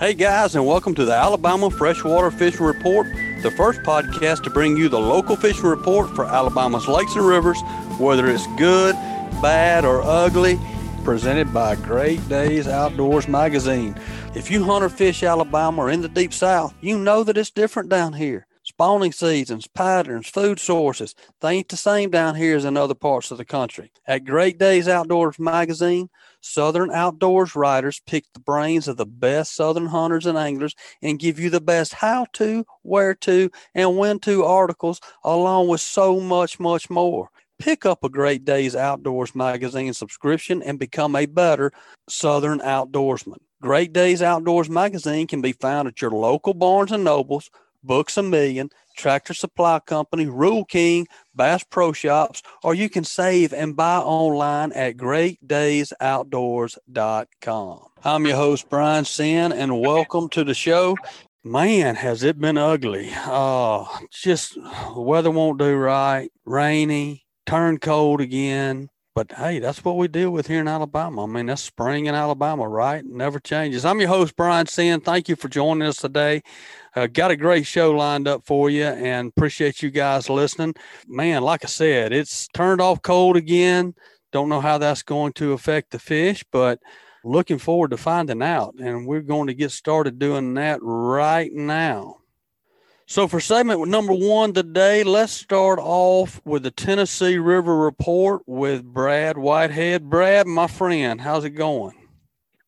Hey guys, and welcome to the Alabama Freshwater Fishing Report, the first podcast to bring you the local fishing report for Alabama's lakes and rivers, whether it's good, bad, or ugly, presented by Great Days Outdoors Magazine. If you hunt or fish Alabama or in the deep south, you know that it's different down here. Spawning seasons, patterns, food sources, they ain't the same down here as in other parts of the country. At Great Days Outdoors Magazine, Southern outdoors writers pick the brains of the best Southern hunters and anglers and give you the best how to, where to, and when to articles, along with so much, much more. Pick up a Great Days Outdoors magazine subscription and become a better Southern outdoorsman. Great Days Outdoors magazine can be found at your local Barnes and Nobles, Books a Million, Tractor Supply Company, Rural King, Bass Pro Shops, or you can save and buy online at greatdaysoutdoors.com. I'm your host, Brian Sin, and welcome to the show. Man, has it been ugly. Oh, just the weather won't do right, rainy, turn cold again. But hey, that's what we deal with here in Alabama. I mean, that's spring in Alabama, right? Never changes. I'm your host, Brian Sin. Thank you for joining us today. Uh, got a great show lined up for you and appreciate you guys listening. Man, like I said, it's turned off cold again. Don't know how that's going to affect the fish, but looking forward to finding out. And we're going to get started doing that right now. So, for segment number one today, let's start off with the Tennessee River Report with Brad Whitehead. Brad, my friend, how's it going?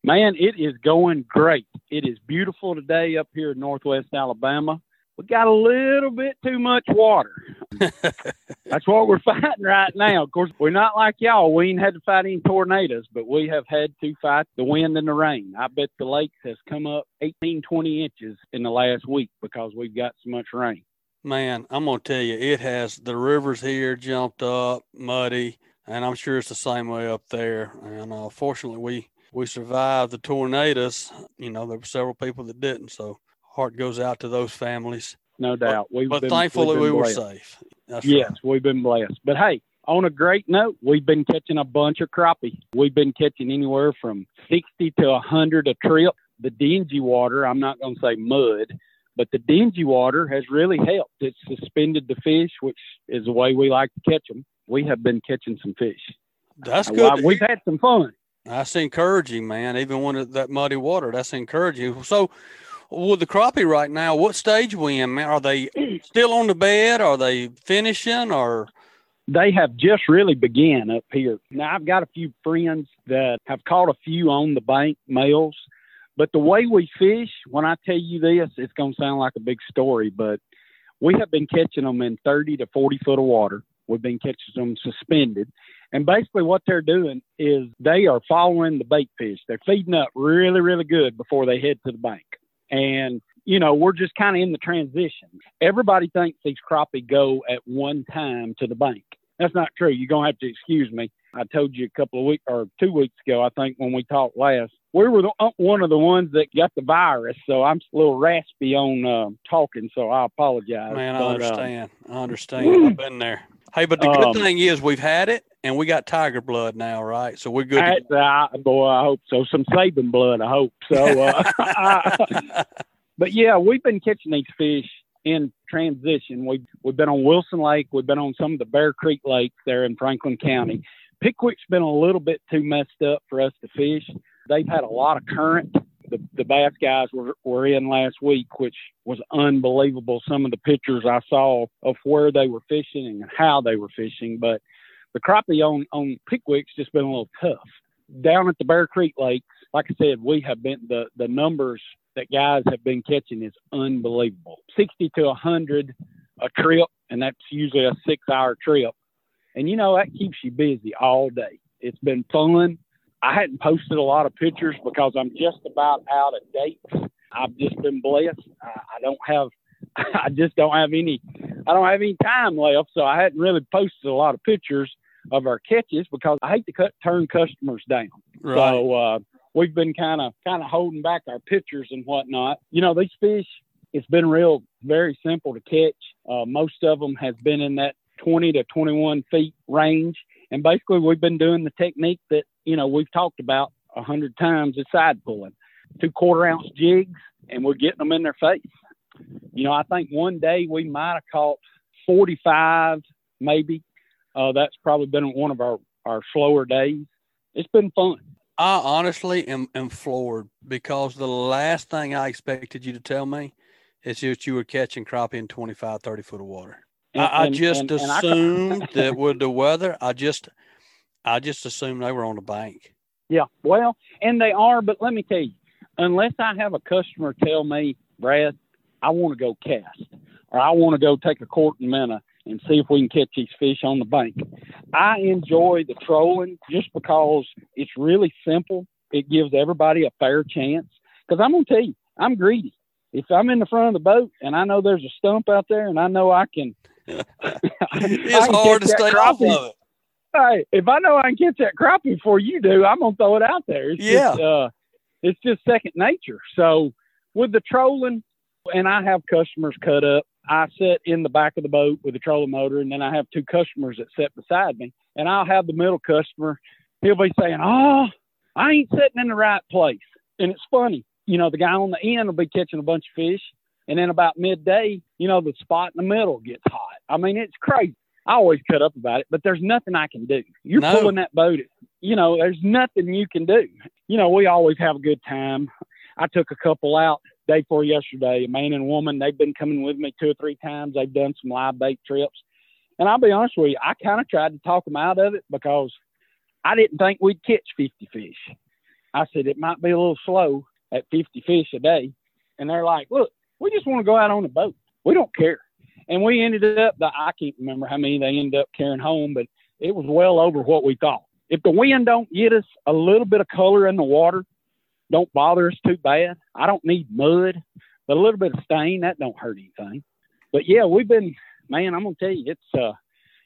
Man, it is going great. It is beautiful today up here in Northwest Alabama we got a little bit too much water. That's what we're fighting right now. Of course, we're not like y'all. We ain't had to fight any tornadoes, but we have had to fight the wind and the rain. I bet the lake has come up 18, 20 inches in the last week because we've got so much rain. Man, I'm going to tell you, it has the rivers here jumped up, muddy, and I'm sure it's the same way up there. And uh, fortunately, we we survived the tornadoes. You know, there were several people that didn't. So heart goes out to those families. No doubt. We've but been, thankfully we were safe. That's yes, right. we've been blessed. But hey, on a great note, we've been catching a bunch of crappie. We've been catching anywhere from 60 to 100 a trip. The dingy water, I'm not going to say mud, but the dingy water has really helped. It's suspended the fish, which is the way we like to catch them. We have been catching some fish. That's good. We've had some fun. That's encouraging, man. Even when that muddy water, that's encouraging. So, with the crappie right now, what stage we in? Are they still on the bed? Are they finishing or? They have just really began up here. Now I've got a few friends that have caught a few on the bank males, but the way we fish, when I tell you this, it's going to sound like a big story, but we have been catching them in 30 to 40 foot of water. We've been catching them suspended. And basically, what they're doing is they are following the bait fish. They're feeding up really, really good before they head to the bank. And, you know, we're just kind of in the transition. Everybody thinks these crappie go at one time to the bank. That's not true. You're going to have to excuse me. I told you a couple of weeks or two weeks ago, I think, when we talked last, we were the, uh, one of the ones that got the virus. So I'm a little raspy on uh, talking. So I apologize. Man, I but, uh, understand. Uh, I understand. I've been there. Hey, but the good um, thing is we've had it and we got tiger blood now, right? So we're good. I, boy, I hope so. Some Saban blood, I hope so. Uh, but yeah, we've been catching these fish in transition. We've we've been on Wilson Lake. We've been on some of the Bear Creek lakes there in Franklin County. Pickwick's been a little bit too messed up for us to fish. They've had a lot of current the, the bass guys were, were in last week, which was unbelievable. Some of the pictures I saw of where they were fishing and how they were fishing. But the crappie on, on Pickwick's just been a little tough. Down at the Bear Creek Lakes, like I said, we have been the, the numbers that guys have been catching is unbelievable. 60 to 100 a trip, and that's usually a six hour trip. And you know, that keeps you busy all day. It's been fun. I hadn't posted a lot of pictures because I'm just about out of dates. I've just been blessed. I, I don't have, I just don't have any, I don't have any time left. So I hadn't really posted a lot of pictures of our catches because I hate to cut, turn customers down. Right. So, uh, we've been kind of, kind of holding back our pictures and whatnot. You know, these fish, it's been real, very simple to catch. Uh, most of them has been in that 20 to 21 feet range. And basically, we've been doing the technique that you know we've talked about a hundred times is side pulling. two quarter ounce jigs, and we're getting them in their face. You know, I think one day we might have caught 45, maybe. Uh, that's probably been one of our, our slower days. It's been fun. I honestly am, am floored because the last thing I expected you to tell me is that you were catching crappie in 25, 30 foot of water. And, I, I, just and, assumed I, that with the weather, I just, I just assumed they were on the bank. Yeah, well, and they are, but let me tell you, unless I have a customer tell me, Brad, I want to go cast, or I want to go take a quart and minnow and see if we can catch these fish on the bank. I enjoy the trolling just because it's really simple. It gives everybody a fair chance. Because I'm gonna tell you, I'm greedy. If I'm in the front of the boat and I know there's a stump out there and I know I can, it's I can hard to stay off of it. Hey, if I know I can catch that crappie before you do, I'm gonna throw it out there. It's yeah. Just, uh, it's just second nature. So with the trolling, and I have customers cut up I sit in the back of the boat with the trolling motor, and then I have two customers that sit beside me. And I'll have the middle customer. He'll be saying, "Oh, I ain't sitting in the right place." And it's funny, you know, the guy on the end will be catching a bunch of fish, and then about midday, you know, the spot in the middle gets hot. I mean, it's crazy. I always cut up about it, but there's nothing I can do. You're no. pulling that boat. You know, there's nothing you can do. You know, we always have a good time. I took a couple out day before yesterday, a man and a woman. They've been coming with me two or three times. They've done some live bait trips. And I'll be honest with you, I kind of tried to talk them out of it because I didn't think we'd catch 50 fish. I said it might be a little slow at 50 fish a day. And they're like, look, we just want to go out on the boat. We don't care. And we ended up, I can't remember how many they ended up carrying home, but it was well over what we thought. If the wind don't get us a little bit of color in the water, don't bother us too bad. I don't need mud, but a little bit of stain that don't hurt anything. But yeah, we've been man. I'm gonna tell you, it's uh,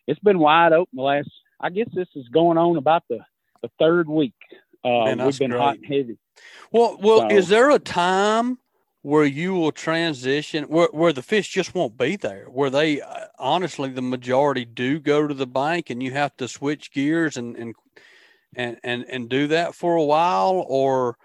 it's been wide open the last. I guess this is going on about the the third week. Uh, man, we've been great. hot and heavy. Well, well, so, is there a time where you will transition where, where the fish just won't be there where they uh, honestly the majority do go to the bank and you have to switch gears and and and and, and do that for a while or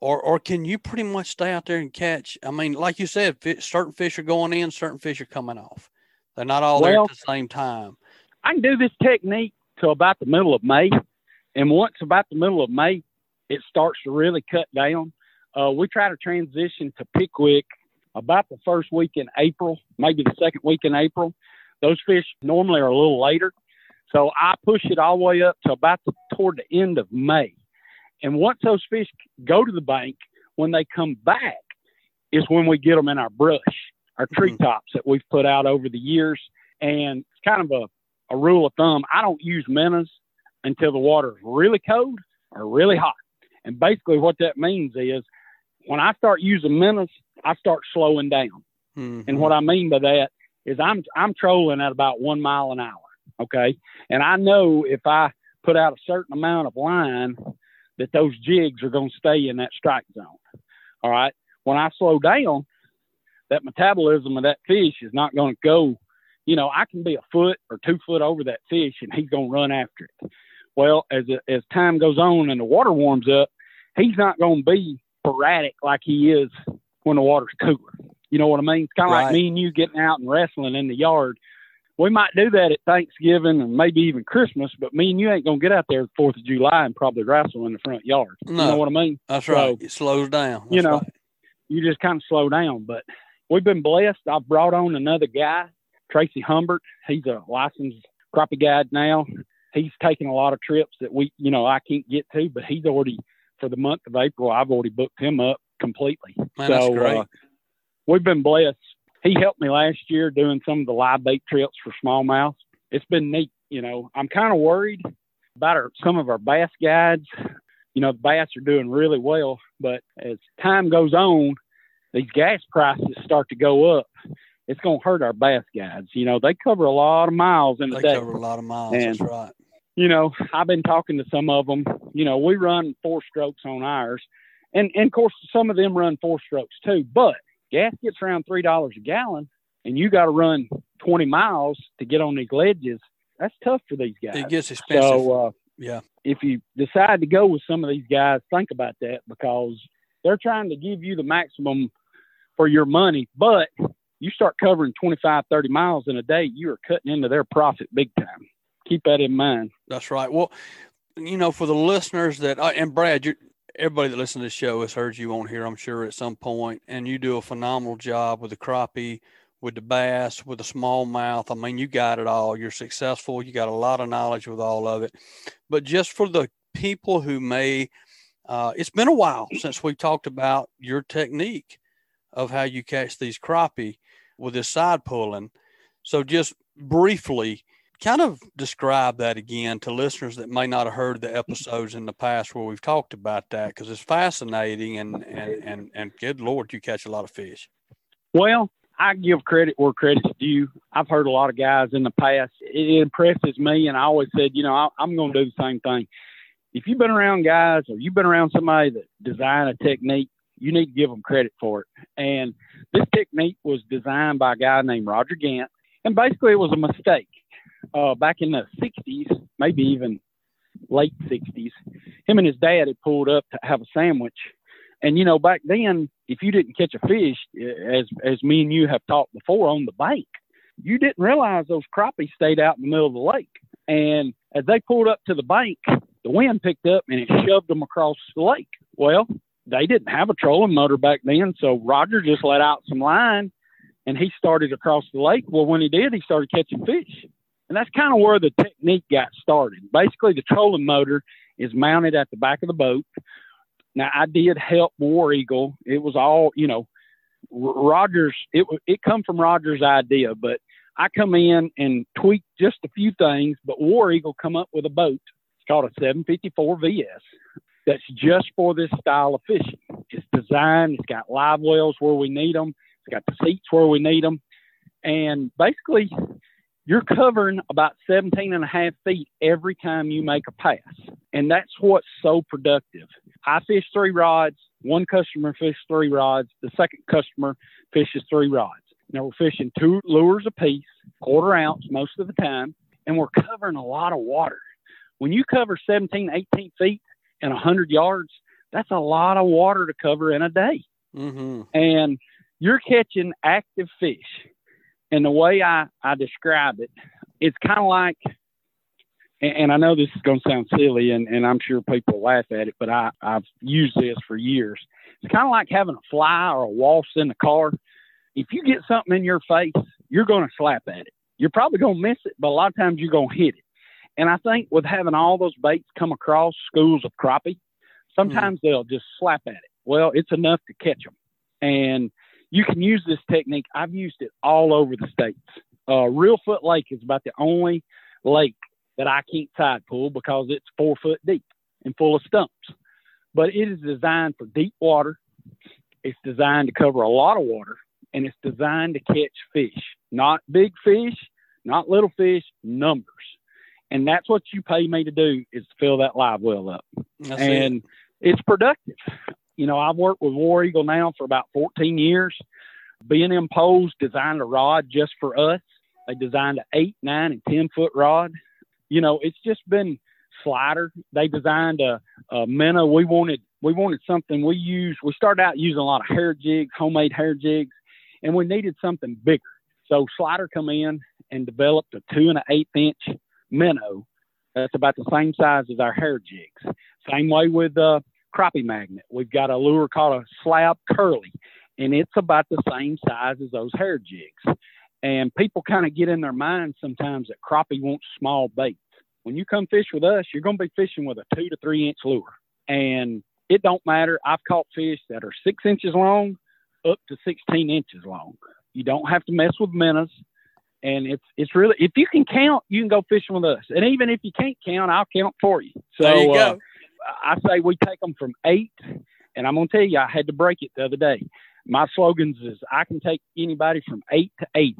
or or can you pretty much stay out there and catch? I mean, like you said, certain fish are going in, certain fish are coming off. They're not all well, there at the same time. I can do this technique till about the middle of May, and once about the middle of May, it starts to really cut down. Uh, we try to transition to Pickwick about the first week in April, maybe the second week in April. Those fish normally are a little later, so I push it all the way up to about the, toward the end of May and once those fish go to the bank, when they come back, is when we get them in our brush, our mm-hmm. treetops that we've put out over the years. And it's kind of a, a rule of thumb. I don't use minnows until the water is really cold or really hot. And basically, what that means is when I start using minnows, I start slowing down. Mm-hmm. And what I mean by that is I'm I'm trolling at about one mile an hour. Okay, and I know if I put out a certain amount of line that those jigs are going to stay in that strike zone. All right. When I slow down, that metabolism of that fish is not going to go. You know, I can be a foot or two foot over that fish, and he's going to run after it. Well, as as time goes on and the water warms up, he's not going to be sporadic like he is when the water's cooler. You know what I mean? It's kind of right. like me and you getting out and wrestling in the yard we might do that at Thanksgiving and maybe even Christmas, but me and you ain't gonna get out there the Fourth of July and probably wrestle in the front yard. No, you know what I mean? That's so, right. It slows down. That's you know, right. you just kind of slow down. But we've been blessed. I've brought on another guy, Tracy Humbert. He's a licensed crappie guide now. He's taking a lot of trips that we, you know, I can't get to, but he's already for the month of April. I've already booked him up completely. Man, so uh, we've been blessed he helped me last year doing some of the live bait trips for smallmouth. It's been neat. You know, I'm kind of worried about our, some of our bass guides. You know, the bass are doing really well, but as time goes on, these gas prices start to go up. It's going to hurt our bass guides. You know, they cover a lot of miles in the they day. They cover a lot of miles. And, that's right. You know, I've been talking to some of them. You know, we run four strokes on ours, and and of course some of them run four strokes too. But gas gets around three dollars a gallon, and you got to run twenty miles to get on these ledges. That's tough for these guys. It gets expensive. So, uh, yeah, if you decide to go with some of these guys, think about that because they're trying to give you the maximum for your money, but you start covering 25, 30 miles in a day, you are cutting into their profit big time. Keep that in mind. That's right. Well, you know, for the listeners that, uh, and Brad, everybody that listens to the show has heard you on here, I'm sure, at some point, and you do a phenomenal job with the crappie, with the bass, with the smallmouth. I mean, you got it all. You're successful. You got a lot of knowledge with all of it. But just for the people who may, uh, it's been a while since we talked about your technique of how you catch these crappie with this side pulling. So just briefly, kind of describe that again to listeners that may not have heard the episodes in the past where we've talked about that because it's fascinating and, and and and good lord you catch a lot of fish. Well i give credit where credit's due. I've heard a lot of guys in the past. It impresses me and i always said you know I, i'm going to do the same thing. If you've been around guys or you've been around somebody that designed a technique you need to give them credit for it. And this technique was designed by a guy named roger gant and basically it was a mistake uh, back in the 60s, maybe even late 60s. Him and his dad had pulled up to have a sandwich. And, you know, back then, if you didn't catch a fish, as, as me and you have talked before on the bank, you didn't realize those crappies stayed out in the middle of the lake. And as they pulled up to the bank, the wind picked up and it shoved them across the lake. Well, they didn't have a trolling motor back then, so Roger just let out some line and he started across the lake. Well, when he did, he started catching fish. And that's kind of where the technique got started. Basically, the trolling motor is mounted at the back of the boat. Now, I did help War Eagle. It was all, you know, Rogers, it, it come from Rogers' idea, but I come in and tweak just a few things, but War Eagle come up with a boat. It's called a 754 VS that's just for this style of fishing. It's designed, it's got live wells where we need them, it's got the seats where we need them. And basically, you're covering about 17 and a half feet every time you make a pass. And that's what's so productive. I fish three rods. One customer fishes three rods. The second customer fishes three rods. Now we're fishing two lures a piece, quarter ounce most of the time, and we're covering a lot of water. When you cover 17, 18 feet and 100 yards, that's a lot of water to cover in a day. Mm-hmm. And you're catching active fish and the way I, I describe it, it's kind of like, and I know this is going to sound silly, and, and I'm sure people laugh at it, but I, I've used this for years. It's kind of like having a fly or a wasp in the car. If you get something in your face, you're going to slap at it. You're probably going to miss it, but a lot of times you're going to hit it. And I think with having all those baits come across schools of crappie, sometimes mm-hmm. they'll just slap at it. Well, it's enough to catch them. And you can use this technique. I've used it all over the states. Uh, Reelfoot Lake is about the only lake that I can't side pull because it's four foot deep and full of stumps. But it is designed for deep water. It's designed to cover a lot of water, and it's designed to catch fish, not big fish, not little fish, numbers. And that's what you pay me to do is fill that live well up. That's and it. it's productive you know, I've worked with War Eagle now for about 14 years. B&M Poles designed a rod just for us. They designed an eight, nine, and 10 foot rod. You know, it's just been slider. They designed a, a minnow. We wanted, we wanted something we use. We started out using a lot of hair jigs, homemade hair jigs, and we needed something bigger. So slider come in and developed a two and an eighth inch minnow. That's about the same size as our hair jigs. Same way with uh, crappie magnet. We've got a lure called a slab curly, and it's about the same size as those hair jigs. And people kind of get in their mind sometimes that crappie wants small baits. When you come fish with us, you're going to be fishing with a two to three inch lure. And it don't matter. I've caught fish that are six inches long up to 16 inches long. You don't have to mess with minnows. And it's it's really if you can count, you can go fishing with us. And even if you can't count, I'll count for you. So there you go. Uh, I say we take them from eight, and I'm going to tell you, I had to break it the other day. My slogans is I can take anybody from eight to 80.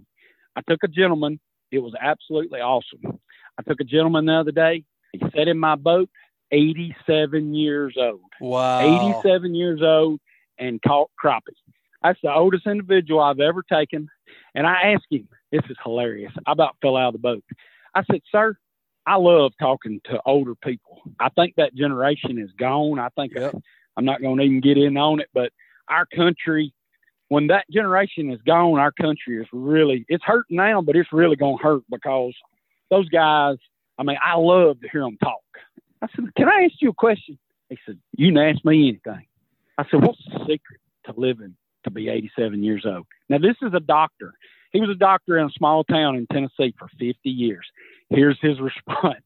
I took a gentleman. It was absolutely awesome. I took a gentleman the other day. He sat in my boat, 87 years old. Wow. 87 years old and caught crappie. That's the oldest individual I've ever taken. And I asked him, this is hilarious. I about fell out of the boat. I said, sir, I love talking to older people. I think that generation is gone. I think yep. I'm not going to even get in on it, but our country, when that generation is gone, our country is really, it's hurting now, but it's really going to hurt because those guys, I mean, I love to hear them talk. I said, Can I ask you a question? He said, You can ask me anything. I said, What's the secret to living to be 87 years old? Now, this is a doctor. He was a doctor in a small town in Tennessee for 50 years. Here's his response.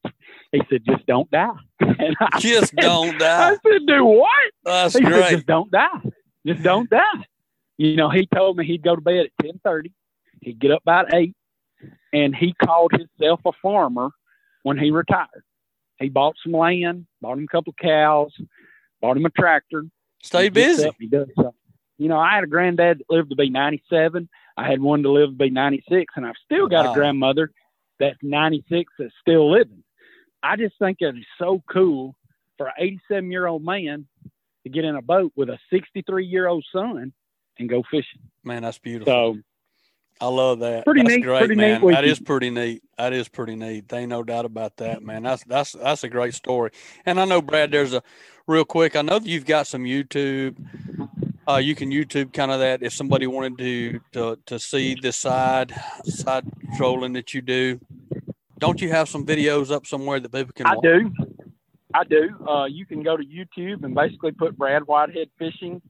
He said, "Just don't die." and just said, don't die. I said, "Do what?" That's he great. Said, Just don't die. Just don't die. You know, he told me he'd go to bed at 10:30. He'd get up about eight, and he called himself a farmer when he retired. He bought some land, bought him a couple of cows, bought him a tractor. Stay busy. Up, he does something. You know, I had a granddad that lived to be 97. I had one to live to be 96, and I've still got Wow. a grandmother that's 96 that's still living. I just think it is so cool for an 87 year old man to get in a boat with a 63 year old son and go fishing. Man, that's beautiful. So I love that. Pretty that's neat, great, pretty neat man. That weekend. is pretty neat. That is pretty neat. There ain't no doubt about that, man. That's that's that's a great story. And I know, Brad, there's a real quick. I know that you've got some YouTube. Uh, you can YouTube kind of that if somebody wanted to to to see the side side trolling that you do. Don't you have some videos up somewhere that people can? I watch? do. I do. Uh, you can go to YouTube and basically put Brad Whitehead fishing.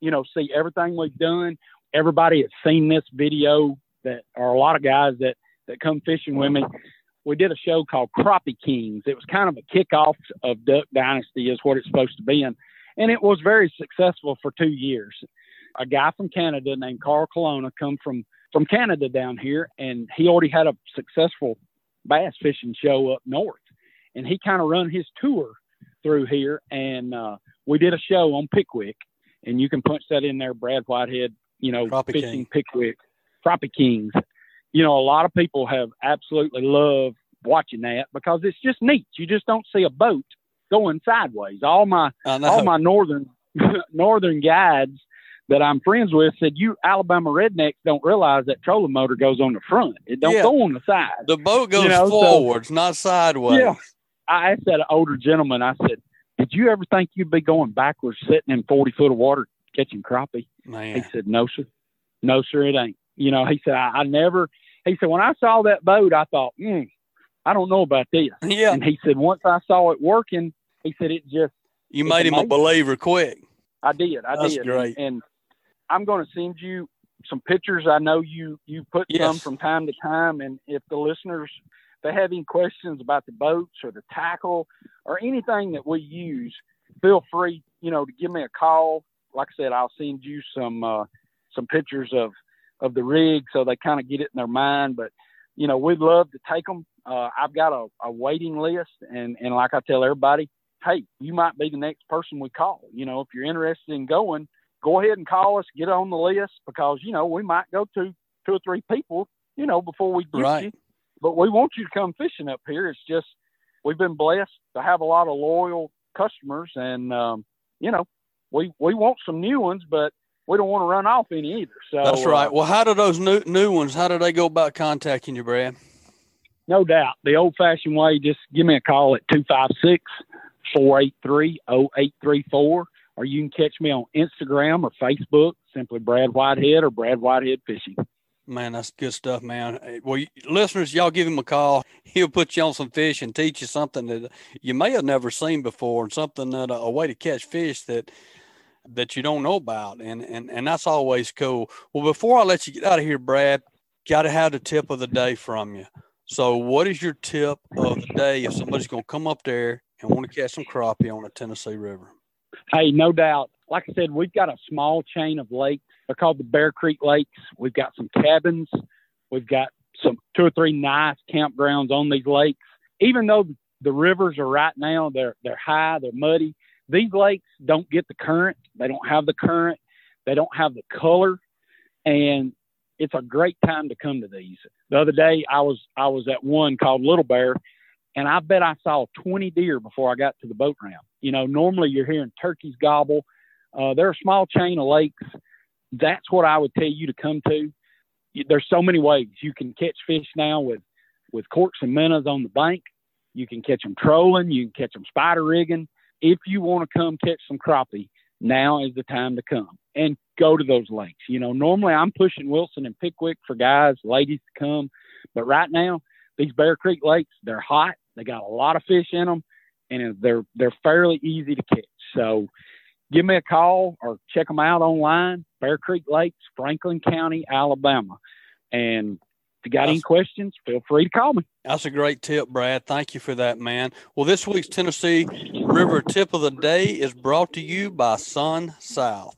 You know, see everything we've done. Everybody has seen this video. That are a lot of guys that that come fishing with me. We did a show called Crappie Kings. It was kind of a kickoff of Duck Dynasty, is what it's supposed to be, and and it was very successful for two years. A guy from Canada named Carl Colonna come from from Canada down here, and he already had a successful bass fishing show up north and he kind of run his tour through here. And uh, we did a show on Pickwick, and you can punch that in there, Brad Whitehead. You know, fishing King. Pickwick, Crappie Kings. You know, a lot of people have absolutely loved watching that because it's just neat. You just don't see a boat going sideways. All my all my northern northern guides that I'm friends with said you Alabama rednecks don't realize that trolling motor goes on the front. It don't Yeah. go on the side. the boat goes you know, so- forwards, not sideways. Yeah. I asked that older gentleman, I said, Did you ever think you'd be going backwards sitting in 40 foot of water catching crappie? He said, No, sir. No, sir, it ain't. You know, he said, I, I never, he said, When I saw that boat, I thought, hmm, I don't know about this. yeah, And he said, Once I saw it working, he said, It just, you made him a believer quick. I did. I That's did. great. And, and I'm going to send you some pictures. I know you you put some from time to time, and if the listeners they have any questions about the boats or the tackle or anything that we use, feel free you know to give me a call. Like I said, I'll send you some uh, some pictures of of the rig so they kind of get it in their mind. But you know, we'd love to take them. Uh, I've got a, a waiting list, and and like I tell everybody, hey, you might be the next person we call. You know, if you're interested in going, go ahead and call us, get on the list because you know we might go to two or three people, you know, before we get Right. you. But we want you to come fishing up here. It's just we've been blessed to have a lot of loyal customers, and um, you know, we we want some new ones, but we don't want to run off any either. So That's right. uh, Well, how do those new new ones? How do they go about contacting you, Brad? No doubt. The old fashioned way, just give me a call at 256 483 0834, or you can catch me on Instagram or Facebook, simply Brad Whitehead or Brad Whitehead Fishing. Man, that's good stuff, man. Well, listeners, y'all give him a call. He'll put you on some fish and teach you something that you may have never seen before, and something that uh, a way to catch fish that that you don't know about, and and and that's always cool. Well, before I let you get out of here, Brad, got to have the tip of the day from you. So, what is your tip of the day if somebody's going to come up there and want to catch some crappie on the Tennessee River? Hey, no doubt. Like I said, we've got a small chain of lakes. They're called the Bear Creek Lakes. We've got some cabins. We've got some two or three nice campgrounds on these lakes. Even though the rivers are right now, they're they're high, they're muddy. These lakes don't get the current. They don't have the current. They don't have the color, and it's a great time to come to these. The other day, I was I was at one called Little Bear, and I bet I saw 20 deer before I got to the boat ramp. You know, normally you're hearing turkeys gobble. Uh, they're a small chain of lakes. That's what I would tell you to come to. There's so many ways you can catch fish now with with corks and minnows on the bank. You can catch them trolling. You can catch them spider rigging. If you want to come catch some crappie, now is the time to come and go to those lakes. You know, normally I'm pushing Wilson and Pickwick for guys, ladies to come, but right now these Bear Creek lakes, they're hot. They got a lot of fish in them, and they're they're fairly easy to catch. So, give me a call or check them out online. Bear Creek Lakes, Franklin County, Alabama, and if you got any questions, feel free to call me. That's a great tip, Brad. Thank you for that, man. Well, this week's Tennessee River tip of the day is brought to you by SunSouth.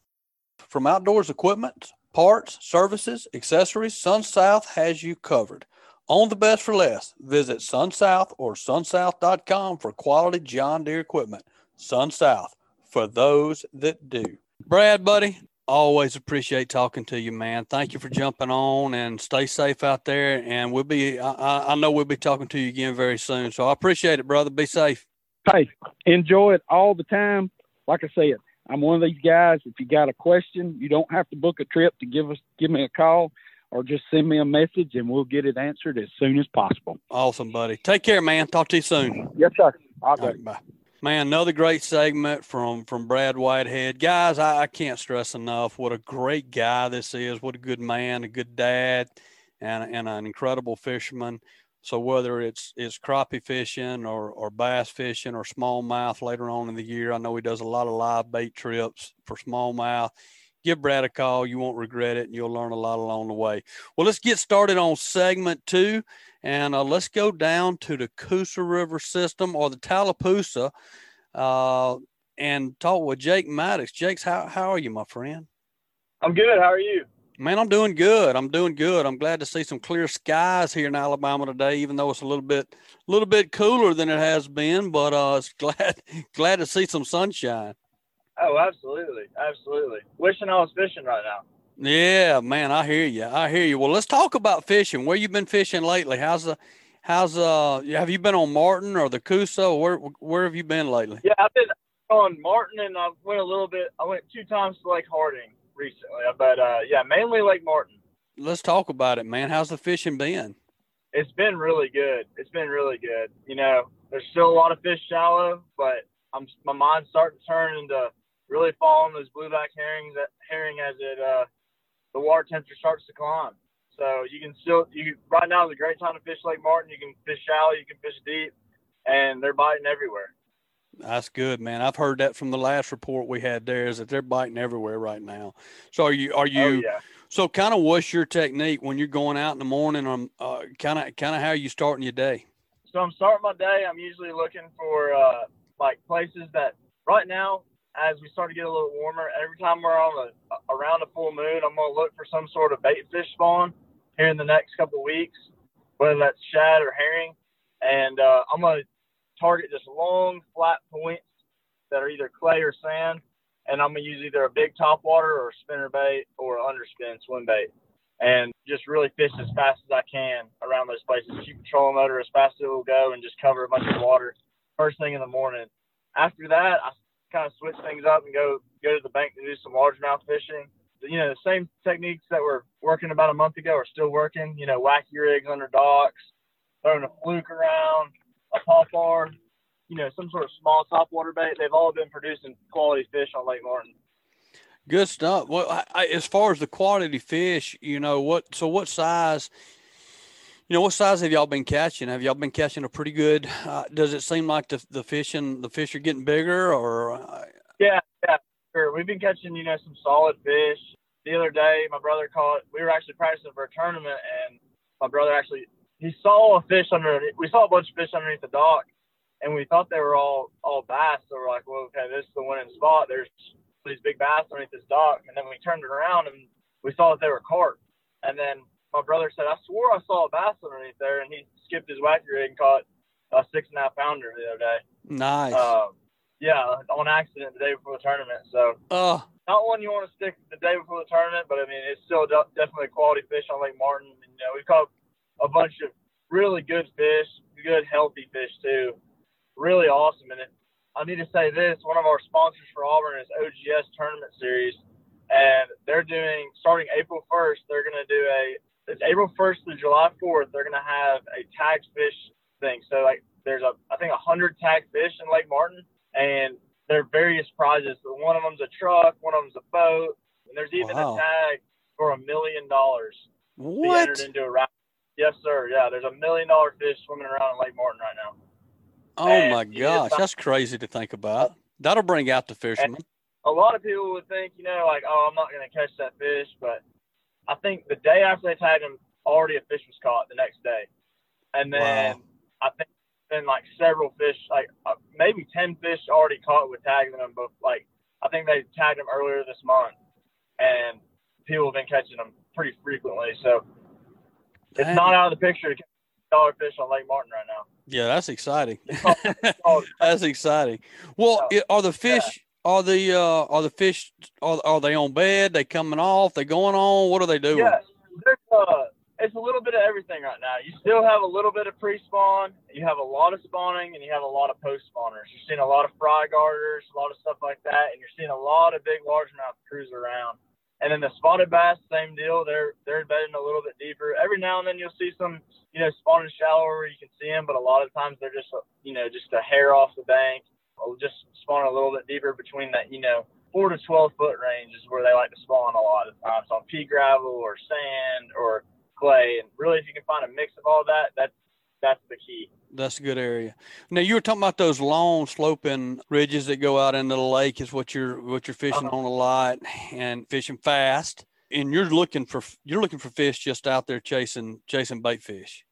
From outdoors equipment, parts, services, accessories, SunSouth has you covered. Own the best for less. Visit SunSouth or sunsouth.com for quality John Deere equipment. SunSouth for those that do. Brad, buddy, always appreciate talking to you, man. Thank you for jumping on and stay safe out there. And we'll be, I, I know we'll be talking to you again very soon. So I appreciate it, brother. Be safe. Hey, enjoy it all the time. Like I said, I'm one of these guys. If you got a question, you don't have to book a trip to give us, give me a call or just send me a message and we'll get it answered as soon as possible. Awesome, buddy. Take care, man. Talk to you soon. Yes, sir. All right, bye. Man, another great segment from from Brad Whitehead. Guys, I, I, can't stress enough what a great guy this is. What a good man, a good dad, and, and an incredible fisherman. So whether it's it's crappie fishing or, or bass fishing or smallmouth later on in the year, I know he does a lot of live bait trips for smallmouth. Give Brad a call. You won't regret it, and you'll learn a lot along the way. Well, let's get started on segment two. And uh, let's go down to the Coosa River system or the Tallapoosa uh, and talk with Jake Maddox. Jake's, how, how are you, my friend? I'm good. How are you? Man, I'm doing good. I'm doing good. I'm glad to see some clear skies here in Alabama today, even though it's a little bit, a little bit cooler than it has been. But uh, it's glad, glad to see some sunshine. Oh, absolutely, absolutely. Wishing I was fishing right now. Yeah, man, I hear you. I hear you. Well, let's talk about fishing. Where you been fishing lately? How's the how's uh have you been on Martin or the Coosa? Where where have you been lately? Yeah, I've been on Martin and I went a little bit I went two times to Lake Harding recently. But uh yeah, mainly Lake Martin. Let's talk about it, man. How's the fishing been? It's been really good. It's been really good. You know, there's still a lot of fish shallow, but I'm my mind's starting to turn into really following those blueback herrings herring as it uh the water temperature starts to climb. So you can still you right now is a great time to fish Lake Martin. You can fish shallow, you can fish deep, and they're biting everywhere. That's good, man. I've heard that from the last report we had there is that they're biting everywhere right now. So are you are you oh, yeah. so kind of what's your technique when you're going out in the morning um kind of kind of how are you starting your day? So I'm starting my day. I'm usually looking for uh, like places that right now as we start to get a little warmer, every time we're on a around a full moon, I'm gonna look for some sort of bait fish spawn here in the next couple weeks, whether that's shad or herring, and uh, I'm gonna target just long flat points that are either clay or sand, and I'm gonna use either a big top water or a spinner bait or underspin swim bait, and just really fish as fast as I can around those places. Keep trolling motor as fast as it will go, and just cover a bunch of water first thing in the morning. After that, I kind of switch things up and go go to the bank to do some largemouth fishing. You know, the same techniques that were working about a month ago are still working. You know, wacky rigs under docks, throwing a fluke around, a popper, you know, some sort of small topwater bait. They've all been producing quality fish on Lake Martin. Good stuff. Well, I, as far as the quality fish, you know what? So, what size? You know, what size have y'all been catching? Have y'all been catching a pretty good? Uh, does it seem like the the fishing the fish are getting bigger, or? Uh... Yeah, yeah, sure. We've been catching you know some solid fish. The other day, my brother caught. We were actually practicing for a tournament, and my brother actually he saw a fish under. We saw a bunch of fish underneath the dock, and we thought they were all all bass. So we're like, well, okay, this is the winning spot. There's these big bass underneath this dock, and then we turned it around and we saw that they were carp. And then my brother said, I swore I saw a bass underneath there, and he skipped his wacky rig and caught a six and a half pounder the other day. Nice. Um, yeah, on accident the day before the tournament. So, not one you want to stick the day before the tournament, but I mean, it's still de- definitely a quality fish on Lake Martin. And, you know, we've caught a bunch of really good fish, good healthy fish too. Really awesome. And it, I need to say this: one of our sponsors for Auburn is OGS Tournament Series, and they're doing starting April 1st. They're going to do a it's April 1st to July 4th. They're going to have a tag fish thing. So like there's a I think a hundred tag fish in Lake Martin, and there are various prizes. So one of them's a truck, one of them's a boat, and there's even Wow. a tag for a million dollars What? entered into a raffle. Yes, sir. Yeah, there's a million dollar fish swimming around in Lake Martin right now. Oh and my gosh, that's crazy to think about. That'll bring out the fishermen. a lot of people would think, you know, like, oh, I'm not going to catch that fish. But I think the day after they tagged him, already a fish was caught the next day. And then Wow. I think then like several fish, like uh, maybe 10 fish already caught with tags in them. But like, I think they tagged them earlier this month. And people have been catching them pretty frequently. So it's not out of the picture to catch dollar fish on Lake Martin right now. Yeah, that's exciting. That's exciting. Well, are the fish are the uh are the fish are, are they on bed? They coming off? They going on? What are they doing? Yeah, uh, it's a little bit of everything right now. You still have a little bit of pre-spawn. You have a lot of spawning, and you have a lot of post-spawners. You're seeing a lot of fry guarders, a lot of stuff like that, and you're seeing a lot of big largemouth cruise around. And then the spotted bass, same deal. They're they're bedding a little bit deeper. Every now and then you'll see some, you know, spawning shallower where you can see them, but a lot of times they're just, you know, just a hair off the bank, just spawn a little bit deeper between that, you know, four to twelve foot range is where they like to spawn a lot of times on pea gravel or sand or clay. And really, if you can find a mix of all that, that's that's the key. That's a good area. Now you were talking about those long sloping ridges that go out into the lake is what you're what you're fishing Uh-huh. on a lot and fishing fast. And you're looking for you're looking for fish just out there chasing chasing bait fish.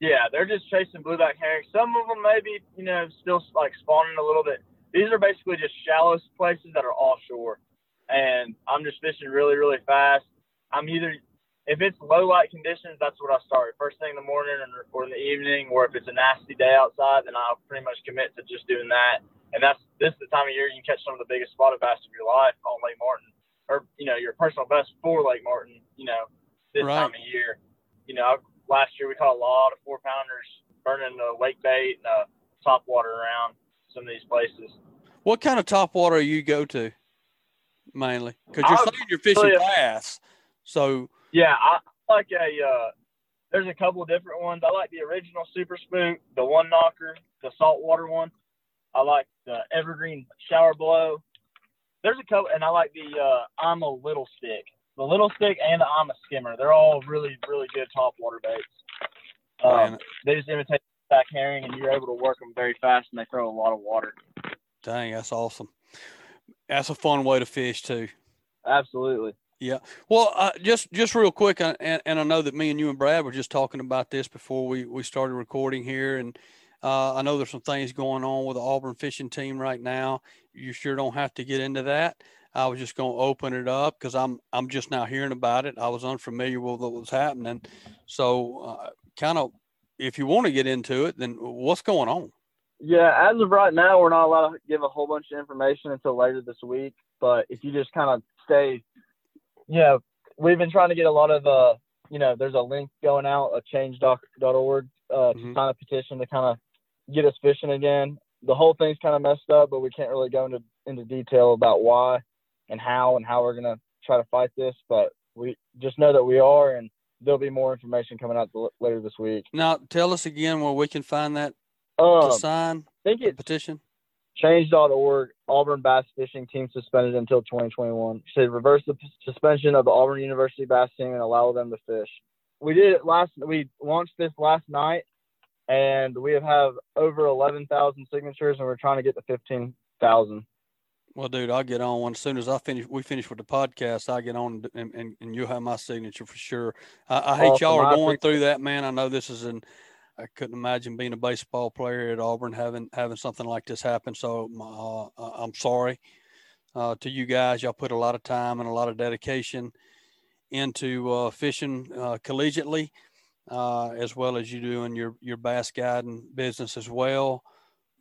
Yeah, they're just chasing blueback herring. Some of them maybe, you know, still like spawning a little bit. These are basically just shallow places that are offshore. And I'm just fishing really, really fast. I'm either, if it's low light conditions, that's what I start. First thing in the morning and, or in the evening, or if it's a nasty day outside, then I'll pretty much commit to just doing that. And that's, this is the time of year you can catch some of the biggest spotted bass of your life on Lake Martin. Or, you know, your personal best for Lake Martin, you know, this Right. time of year. You know, I've last year we caught a lot of four pounders burning the lake bait and uh, top water around some of these places. What kind of top water do you go to mainly? Because you're saying you're fishing bass. So Yeah, I I like a. Uh, there's a couple of different ones. I like the original Super Spook, the one knocker, the saltwater one. I like the Evergreen Shower Blow. There's a couple, and I like the uh, Ima Little Stick. The Little Stick and the Ima Skimmer. They're all really really good top water baits. Um, they just imitate back herring, and you're able to work them very fast, and they throw a lot of water. dang, that's awesome. That's a fun way to fish too. Absolutely. Yeah. Well, uh, just just real quick, uh, and, and I know that me and you and Brad were just talking about this before we we started recording here, and uh, I know there's some things going on with the Auburn fishing team right now. You sure don't have to get into that. I was just going to open it up because I'm I'm just now hearing about it. I was unfamiliar with what was happening, so uh, kind of if you want to get into it, then what's going on? Yeah, as of right now, we're not allowed to give a whole bunch of information until later this week. But if you just kind of stay, yeah, we've been trying to get a lot of, uh, you know, there's a link going out, a change.org, uh, Mhm. to sign a petition to kind of get us fishing again. The whole thing's kind of messed up, but we can't really go into into detail about why and how and how we're gonna try to fight this. But we just know that we are, and there'll be more information coming out later this week. Now, tell us again where we can find that Um, to sign I think it's petition. Change.org, Auburn bass fishing team suspended until 2021. Should reverse the p- suspension of the Auburn University bass team and allow them to fish. We did it last. We launched this last night, and we have, have over 11,000 signatures, and we're trying to get to 15,000. Well, dude, I'll get on one as soon as I finish. We finish with the podcast. I get on and, and, and you'll have my signature for sure. I, I hate Awesome. y'all are going through that, man. I know this is an. I couldn't imagine being a baseball player at Auburn having having something like this happen. So uh, uh, I'm sorry uh, to you guys. Y'all put a lot of time and a lot of dedication into uh, fishing uh, collegiately, uh, as well as you do in your your bass guiding business as well.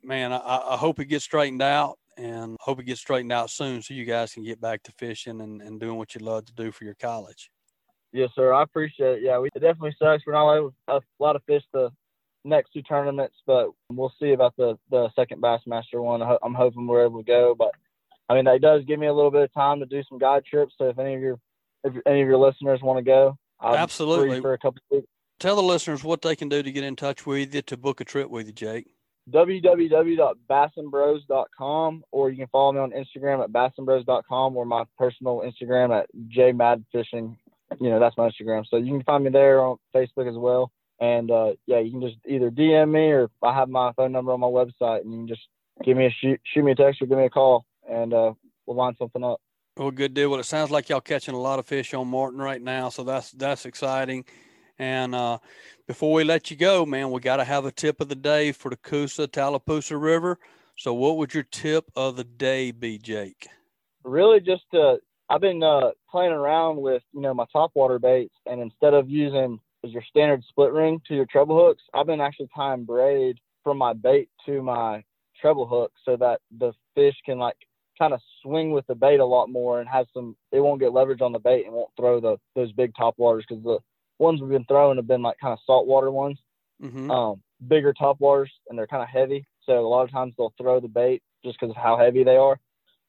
Man, I, I hope it gets straightened out and hope it gets straightened out soon so you guys can get back to fishing and, and doing what you love to do for your college. Yes, sir. I appreciate it. Yeah, we, it definitely sucks. We're not able to a lot of fish the next two tournaments, but we'll see about the the second Bassmaster one. I'm hoping we're able to go, but I mean, that does give me a little bit of time to do some guide trips. So if any of your if any of your listeners want to go, I'm Absolutely. for a couple of weeks. Tell the listeners what they can do to get in touch with you to book a trip with you, Jake. www.bassandbros.com or you can follow me on Instagram at bassandbros.com or my personal Instagram at jmadfishing. You know, that's my Instagram. So you can find me there on Facebook as well. And uh, yeah, you can just either DM me or I have my phone number on my website and you can just give me a shoot, shoot me a text or give me a call and uh, we'll line something up. Well, good deal. Well, it sounds like y'all catching a lot of fish on Martin right now, so that's that's exciting. And uh, before we let you go, man, we got to have a tip of the day for the Coosa Tallapoosa River. So, what would your tip of the day be, Jake? Really, just uh, I've been uh, playing around with you know my top water baits, and instead of using your standard split ring to your treble hooks, I've been actually tying braid from my bait to my treble hook so that the fish can like kind of swing with the bait a lot more and have some it won't get leverage on the bait and won't throw the those big top waters because the ones we've been throwing have been like kind of saltwater ones mm-hmm. um bigger top waters and they're kind of heavy so a lot of times they'll throw the bait just because of how heavy they are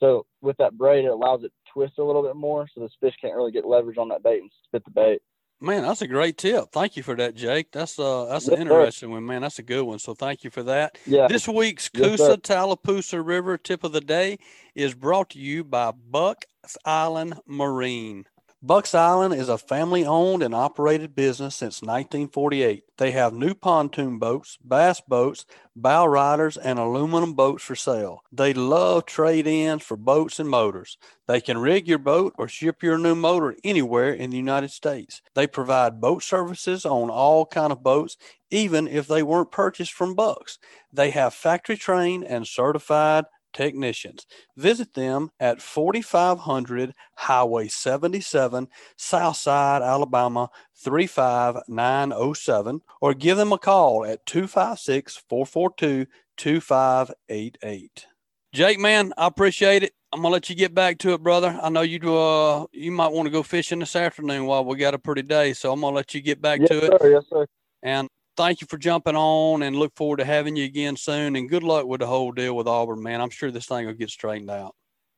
so with that braid it allows it to twist a little bit more so this fish can't really get leverage on that bait and spit the bait Man, that's a great tip. Thank you for that, Jake. That's uh that's yes, an interesting sir. one, man. That's a good one. So thank you for that. Yeah. This week's Coosa yes, Tallapoosa River tip of the day is brought to you by Buck Island Marine. Bucks Island is a family owned and operated business since 1948. They have new pontoon boats, bass boats, bow riders, and aluminum boats for sale. They love trade ins for boats and motors. They can rig your boat or ship your new motor anywhere in the United States. They provide boat services on all kind of boats, even if they weren't purchased from Bucks. They have factory trained and certified technicians. Visit them at 4500 Highway 77, Southside, Alabama 35907, or give them a call at 256 442 2588. Jake, man, I appreciate it. I'm gonna let you get back to it, brother. I know you do uh you might want to go fishing this afternoon while we got a pretty day, so I'm gonna let you get back yes, to sir, it. Yes, sir. And thank you for jumping on and look forward to having you again soon. And good luck with the whole deal with Auburn, man. I'm sure this thing will get straightened out.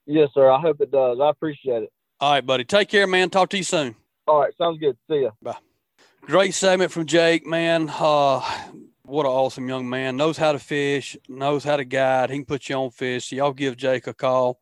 Yes, sir. I hope it does. I appreciate it. All right, buddy. Take care, man. Talk to you soon. All right. Sounds good. See ya. Bye. Great segment from Jake, man. Uh, what an awesome young man. Knows how to fish, knows how to guide. He can put you on fish. So y'all give Jake a call.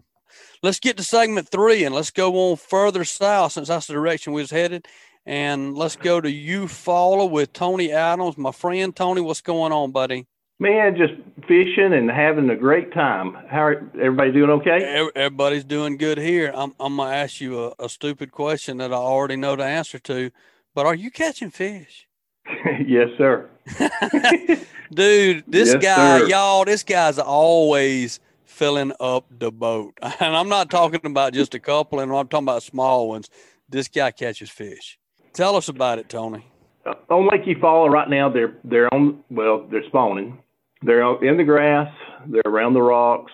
Let's get to segment three and let's go on further south since that's the direction we was headed. And let's go to Eufaula with Tony Adams. My friend Tony, what's going on, buddy? Man, just fishing and having a great time. How are everybody doing okay? Everybody's doing good here. I'm, I'm going to ask you a, a stupid question that I already know the answer to, but are you catching fish? yes, sir. Dude, this yes, guy, sir. y'all, this guy's always filling up the boat. And I'm not talking about just a couple, and I'm talking about small ones. This guy catches fish. Tell us about it, Tony. Uh, on Lake Eufaula right now, they're they're on well, they're spawning. They're in the grass. They're around the rocks.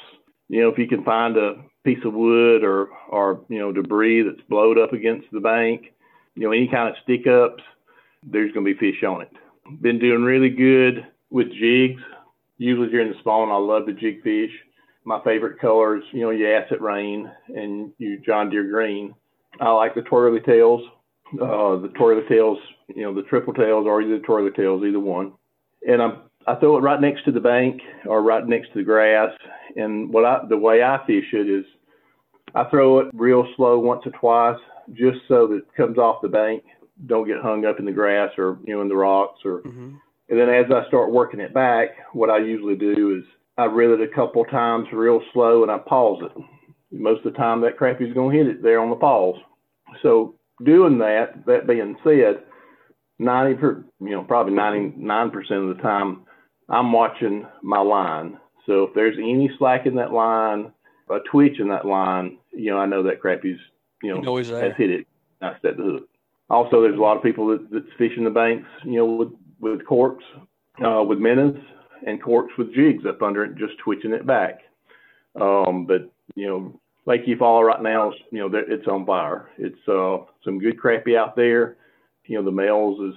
You know, if you can find a piece of wood or or you know debris that's blowed up against the bank, you know any kind of stick ups, there's going to be fish on it. Been doing really good with jigs. Usually during the spawn, I love the jig fish. My favorite colors, you know, your Acid Rain and your John Deere Green. I like the twirly tails uh, the twirly tails, you know, the triple tails or either the twirly tails, either one. And I I throw it right next to the bank or right next to the grass. And what I the way I fish it is I throw it real slow once or twice just so that it comes off the bank, don't get hung up in the grass or you know in the rocks or. Mm-hmm. And then as I start working it back, what I usually do is I reel it a couple times real slow and I pause it. Most of the time that crappie's going to hit it there on the pause. So doing that, that being said, 90 per, you know, probably 99% of the time, I'm watching my line. So if there's any slack in that line, a twitch in that line, you know, I know that crappie's, you know, Always has hit it. I set the hook. Also, there's a lot of people that, that's fishing the banks, you know, with, with corks, uh, with minnows and corks with jigs up under it, just twitching it back. Um, but, you know, Lake Eufaula right now, you know, it's on fire. It's uh, some good crappie out there. You know, the males is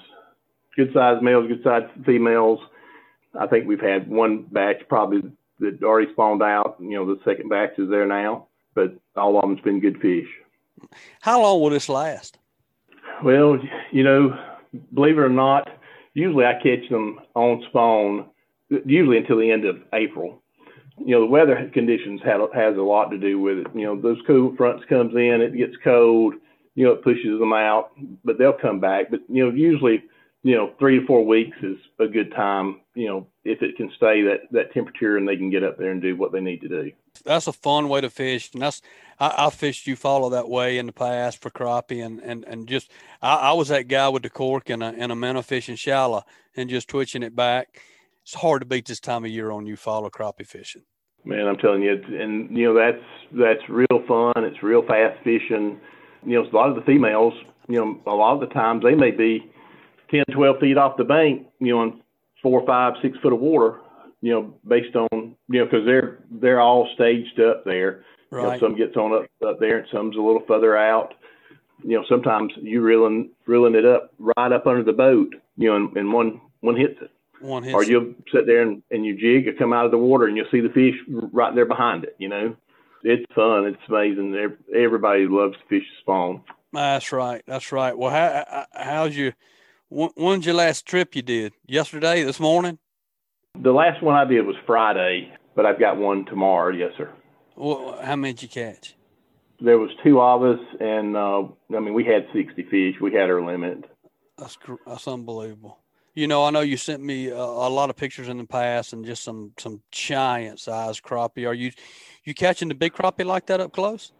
good sized males, good sized females. I think we've had one batch probably that already spawned out. You know, the second batch is there now, but all of them's been good fish. How long will this last? Well, you know, believe it or not, usually I catch them on spawn usually until the end of April. You know, the weather conditions have, has a lot to do with it. You know, those cool fronts comes in, it gets cold, you know, it pushes them out, but they'll come back. But, you know, usually, you know, three to four weeks is a good time, you know, if it can stay that, that temperature and they can get up there and do what they need to do. That's a fun way to fish. And that's, I, I fished Eufaula that way in the past for crappie and, and, and just, I, I was that guy with the cork and a, and a minnow fishing shallow and just twitching it back it's hard to beat this time of year on Eufaula crappie fishing. Man, I'm telling you, and you know that's that's real fun. It's real fast fishing. You know, a lot of the females, you know, a lot of the times they may be 10, 12 feet off the bank, you know, in four, five, six foot of water, you know, based on you know because they're they're all staged up there. Right. You know, some gets on up up there, and some's a little further out. You know, sometimes you reeling reeling it up right up under the boat, you know, and, and one one hits it. One hits or you'll sit there and, and you jig or come out of the water and you'll see the fish right there behind it. You know, it's fun. It's amazing. Everybody loves to fish spawn. That's right. That's right. Well, how, how's your, when's your last trip you did? Yesterday, this morning? The last one I did was Friday, but I've got one tomorrow. Yes, sir. Well, how many did you catch? There was two of us, and uh, I mean, we had 60 fish. We had our limit. That's that's unbelievable. You know, I know you sent me a, a, lot of pictures in the past and just some some giant size crappie. Are you you catching the big crappie like that up close?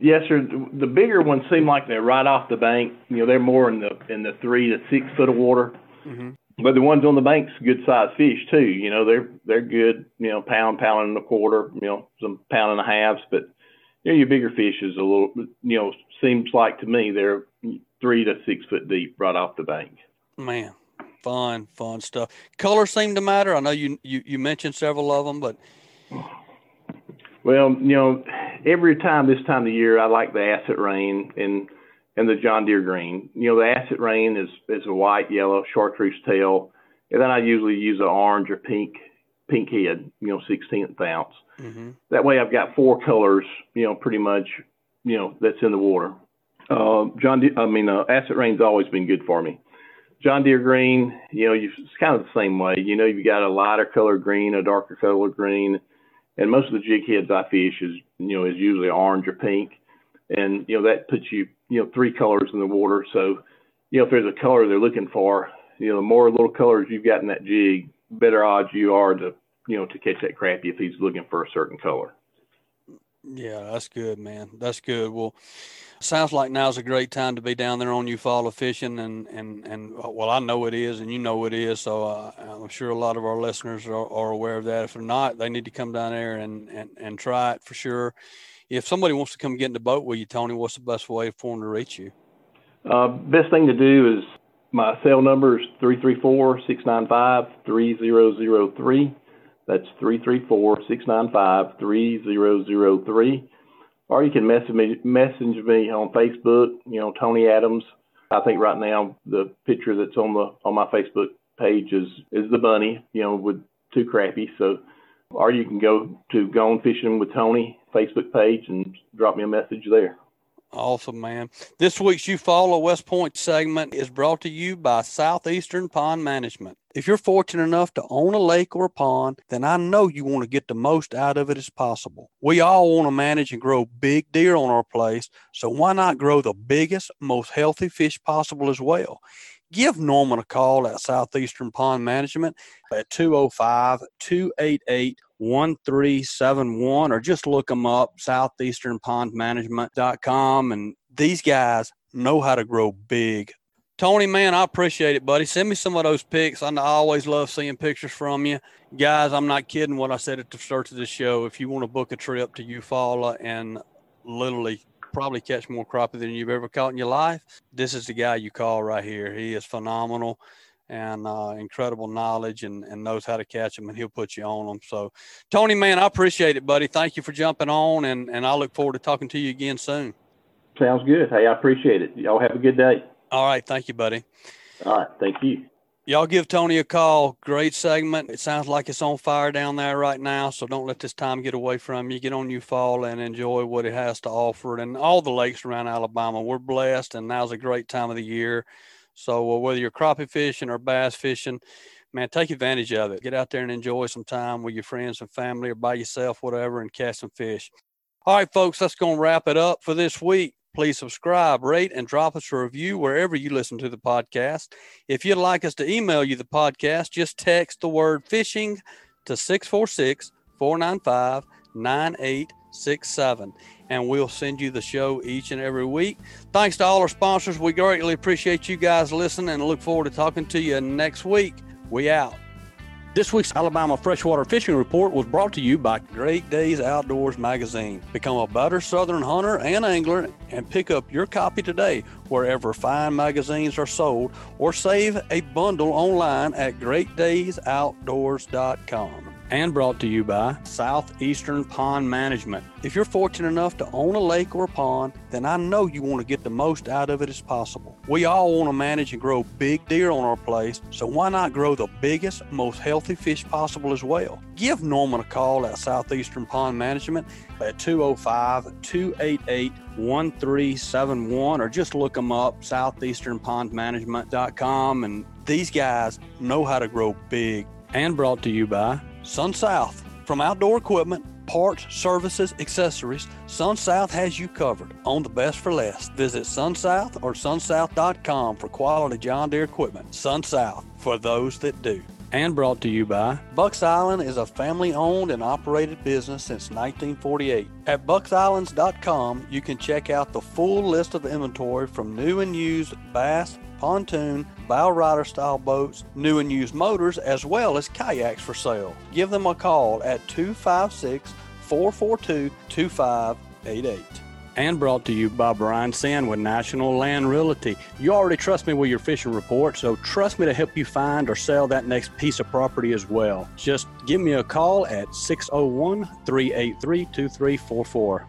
Yes, sir. The bigger ones seem like they're right off the bank. You know, they're more in the in the three to six foot of water. Mm-hmm. But the ones on the bank's good sized fish too. You know, they're they're good. You know, pound, pound and a quarter. You know, some pound and a halves. But you know, your bigger fish is a little. You know, seems like to me they're three to six foot deep right off the bank. Man, fun, fun stuff. Color seem to matter. I know you, you, you mentioned several of them, but. Well, you know, every time this time of year, I like the acid Rain and and the John Deere Green. You know, the acid Rain is is a white, yellow chartreuse tail, and then I usually use an orange or pink pink head. You know, sixteenth ounce. Mm-hmm. That way, I've got four colors. You know, pretty much. You know, that's in the water. Uh, John, De- I mean, uh, Acid Rain's always been good for me. John Deere green, you know, you, it's kind of the same way. You know, you've got a lighter color green, a darker color green, and most of the jig heads I fish is, you know, is usually orange or pink, and you know that puts you, you know, three colors in the water. So, you know, if there's a color they're looking for, you know, the more little colors you've got in that jig, better odds you are to, you know, to catch that crappie if he's looking for a certain color. Yeah, that's good, man. That's good. Well, sounds like now's a great time to be down there on Eufaula fishing, and and and uh, well, I know it is, and you know it is. So uh, I'm sure a lot of our listeners are, are aware of that. If they're not, they need to come down there and and and try it for sure. If somebody wants to come get in the boat with you, Tony, what's the best way for them to reach you? Uh, best thing to do is my cell number is 334 695 3003. That's 334-695-3003. Or you can message me, message me on Facebook, you know, Tony Adams. I think right now the picture that's on the on my Facebook page is is the bunny, you know, with two crappie. So or you can go to Gone Fishing with Tony Facebook page and drop me a message there. Awesome, man. This week's Eufaula West Point segment is brought to you by Southeastern Pond Management. If you're fortunate enough to own a lake or a pond, then I know you want to get the most out of it as possible. We all want to manage and grow big deer on our place, so why not grow the biggest, most healthy fish possible as well? Give Norman a call at Southeastern Pond Management at 205 288 1371 or just look them up southeasternpondmanagement.com and these guys know how to grow big. Tony man i appreciate it buddy. Send me some of those pics. I always love seeing pictures from you. Guys i'm not kidding what i said at the start of the show. If you want to book a trip to eufaula and literally probably catch more crappie than you've ever caught in your life this is the guy you call right here he is phenomenal and uh, incredible knowledge and, and knows how to catch them and he'll put you on them. So Tony, man, I appreciate it, buddy. Thank you for jumping on and, and I look forward to talking to you again soon. Sounds good. Hey, I appreciate it. Y'all have a good day. All right. Thank you, buddy. All right. Thank you. Y'all give Tony a call. Great segment. It sounds like it's on fire down there right now. So don't let this time get away from you. Get on Eufaula and enjoy what it has to offer. And all the lakes around Alabama, we're blessed. And now's a great time of the year. So uh, whether you're crappie fishing or bass fishing, man, take advantage of it. Get out there and enjoy some time with your friends and family or by yourself, whatever, and catch some fish. All right, folks, that's going to wrap it up for this week. Please subscribe, rate, and drop us a review wherever you listen to the podcast. If you'd like us to email you the podcast, just text the word fishing to 646 495 9867 and we'll send you the show each and every week. Thanks to all our sponsors. We greatly appreciate you guys listening and look forward to talking to you next week. We out. This week's Alabama Freshwater Fishing Report was brought to you by Great Days Outdoors Magazine. Become a better Southern hunter and angler and pick up your copy today wherever fine magazines are sold or save a bundle online at greatdaysoutdoors.com and brought to you by Southeastern Pond Management. If you're fortunate enough to own a lake or a pond, then I know you want to get the most out of it as possible. We all want to manage and grow big deer on our place, so why not grow the biggest, most healthy fish possible as well? Give Norman a call at Southeastern Pond Management at 205 288 1371 or just look them up southeasternpondmanagement.com and these guys know how to grow big and brought to you by SunSouth. From outdoor equipment, parts, services, accessories, SunSouth has you covered on the best for less. Visit SunSouth or sunsouth.com for quality John Deere equipment. SunSouth for those that do. And brought to you by Bucks Island is a family owned and operated business since 1948. At bucksislands.com, you can check out the full list of inventory from new and used bass, pontoon, bow rider style boats, new and used motors, as well as kayaks for sale. Give them a call at 256 442 2588 and brought to you by Brian Sand with National Land Realty. You already trust me with your fishing report, so trust me to help you find or sell that next piece of property as well. Just give me a call at 601 383 2344.